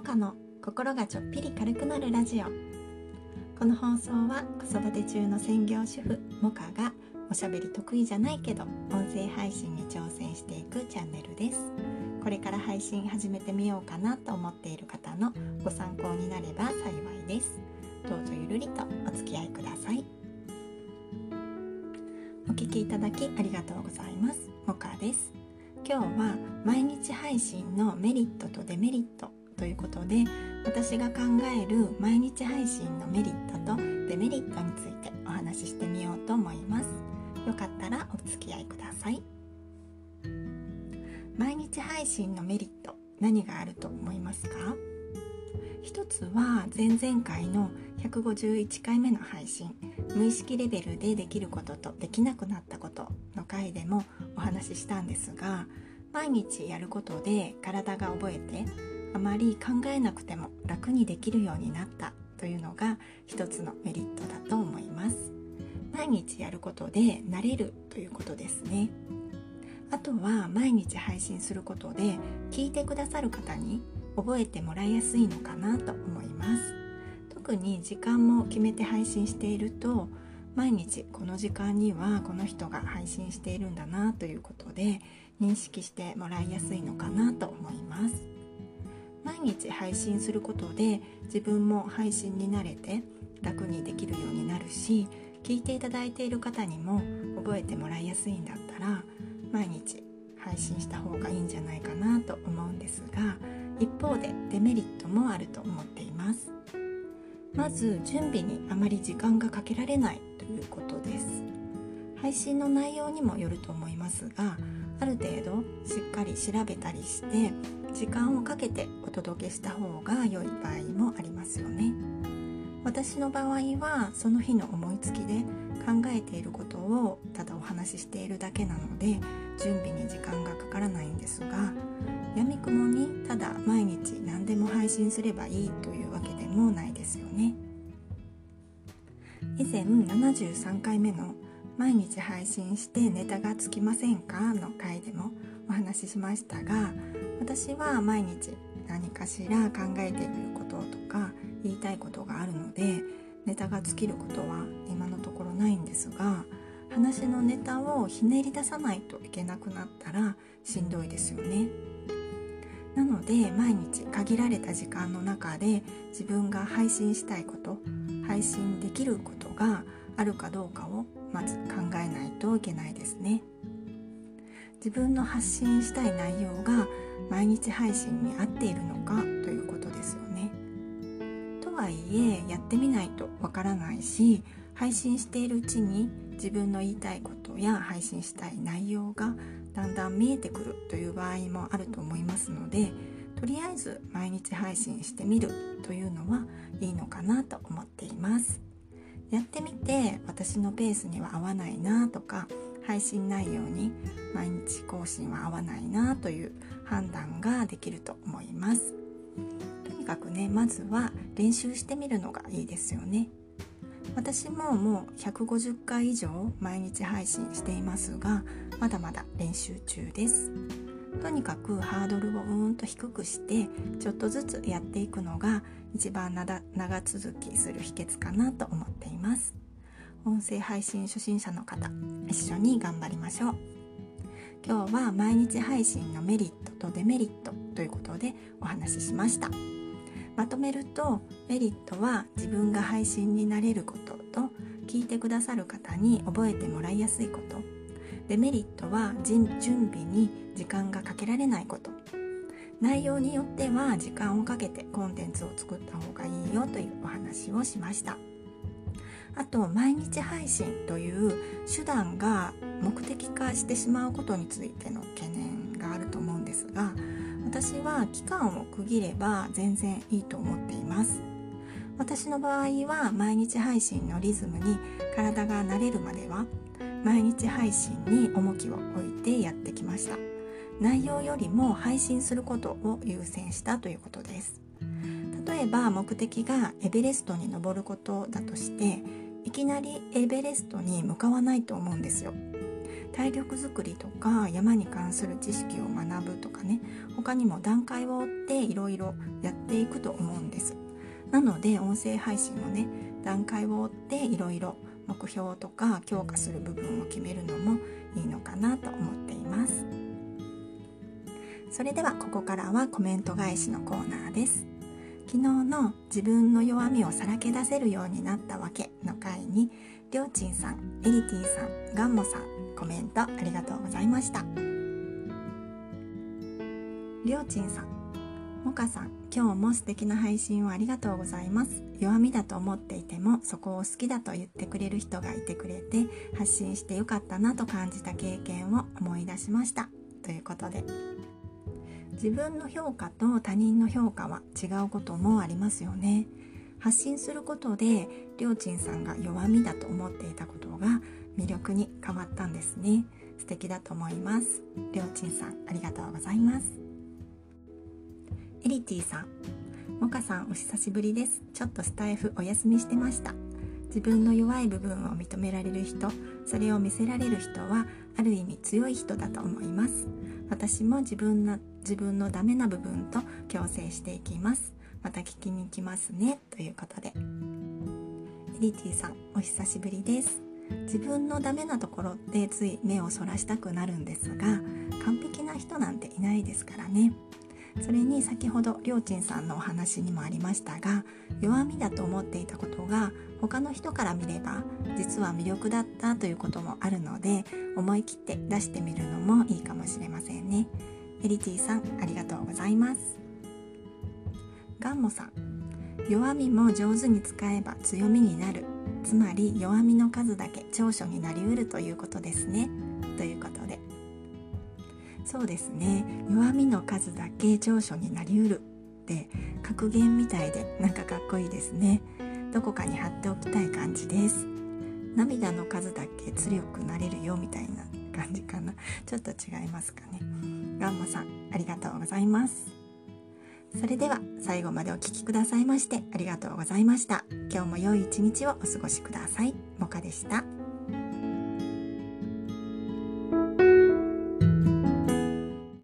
モカの心がちょっぴり軽くなるラジオ。この放送は子育て中の専業主婦モカがおしゃべり得意じゃないけど音声配信に挑戦していくチャンネルです。これから配信始めてみようかなと思っている方のご参考になれば幸いです。どうぞゆるりとお付き合いください。お聞きいただきありがとうございます。モカです。今日は毎日配信のメリットとデメリットということで私が考える毎日配信のメリットとデメリットについてお話ししてみようと思います。よかったらお付き合いください。毎日配信のメリット何があると思いますか？一つは前々回の151回目の配信無意識レベルでできることとできなくなったことの回でもお話ししたんですが毎日やることで体が覚えてあまり考えなくても楽にできるようになったというのが一つのメリットだと思います。毎日やることで慣れるということですね。あとは毎日配信することで聞いてくださる方に覚えてもらいやすいのかなと思います。特に時間も決めて配信していると毎日この時間にはこの人が配信しているんだなということで認識してもらいやすいのかなと思います。毎日配信することで自分も配信に慣れて楽にできるようになるし聞いていただいている方にも覚えてもらいやすいんだったら毎日配信した方がいいんじゃないかなと思うんですが一方でデメリットもあると思っています。まず準備にあまり時間がかけられないということです。配信の内容にもよると思いますがある程度しっかり調べたりして時間をかけてお届けした方が良い場合もありますよね。私の場合はその日の思いつきで考えていることをただお話ししているだけなので準備に時間がかからないんですがやみくもにただ毎日何でも配信すればいいというわけでもないですよね。以前73回目の「毎日配信してネタがつきませんか?」の回でもお話ししましたが私は毎日何かしら考えていることとか言いたいことがあるのでネタが尽きることは今のところないんですが話のネタをひねり出さないといけなくなったらしんどいですよね。なので毎日限られた時間の中で自分が配信したいこと配信できることがあるかどうかをまず考えないといけないですね。自分の発信したい内容が毎日配信に合っているのかということですよね。とはいえやってみないとわからないし配信しているうちに自分の言いたいことや配信したい内容がだんだん見えてくるという場合もあると思いますのでとりあえず毎日配信してみるというのはいいのかなと思っています。やってみて私のペースには合わないなとか配信内容に毎日更新は合わないなという判断ができると思います。とにかくねまずは練習してみるのがいいですよね。私ももう150回以上毎日配信していますがまだまだ練習中です。とにかくハードルをうんと低くしてちょっとずつやっていくのが一番長続きする秘訣かなと思っています。音声配信初心者の方一緒に頑張りましょう。今日は毎日配信のメリットとデメリットということでお話ししました。まとめるとメリットは自分が配信になれることと聞いてくださる方に覚えてもらいやすいこと。デメリットは準備に時間がかけられないこと。内容によっては時間をかけてコンテンツを作った方がいいよというお話をしました。あと毎日配信という手段が目的化してしまうことについての懸念があると思うんですが私は期間を区切れば全然いいと思っています。私の場合は毎日配信のリズムに体が慣れるまでは毎日配信に重きを置いてやってきました。内容よりも配信することを優先したということです。例えば目的がエベレストに登ることだとしていきなりエベレストに向かわないと思うんですよ。体力づくりとか山に関する知識を学ぶとかね他にも段階を追っていろいろやっていくと思うんです。なので音声配信もね段階を追っていろいろ目標とか強化する部分を決めるのもいいのかなと思っています。それではここからはコメント返しのコーナーです。昨日の自分の弱みをさらけ出せるようになったわけの回にりょうちんさん、エリティさん、ガンモさんコメントありがとうございました。りょうちんさんもかさん今日も素敵な配信をありがとうございます。弱みだと思っていてもそこを好きだと言ってくれる人がいてくれて発信してよかったなと感じた経験を思い出しました。ということで自分の評価と他人の評価は違うこともありますよね。発信することでりょうちんさんが弱みだと思っていたことが魅力に変わったんですね。素敵だと思います。りょうちんさんありがとうございます。エリティさんモカさんお久しぶりです。ちょっとスタイフお休みしてました。自分の弱い部分を認められる人それを見せられる人はある意味強い人だと思います。私も自分の自分のダメな部分と共生していきます。また聞きに来ますね。ということで。エリティさんお久しぶりです。自分のダメなところでつい目をそらしたくなるんですが完璧な人なんていないですからね。それに先ほどりょうちんさんのお話にもありましたが弱みだと思っていたことが他の人から見れば実は魅力だったということもあるので思い切って出してみるのもいいかもしれませんね。エリティさんありがとうございます。ガンモさん。弱みも上手に使えば強みになる。つまり弱みの数だけ長所になりうるということですね。そうですね弱みの数だけ長所になりうるって格言みたいでなんかかっこいいですねどこかに貼っておきたい感じです涙の数だけ強くなれるよみたいな感じかなちょっと違いますかねガンマさんありがとうございますそれでは最後までお聴きくださいましてありがとうございました。今日も良い一日をお過ごしください。もかでした。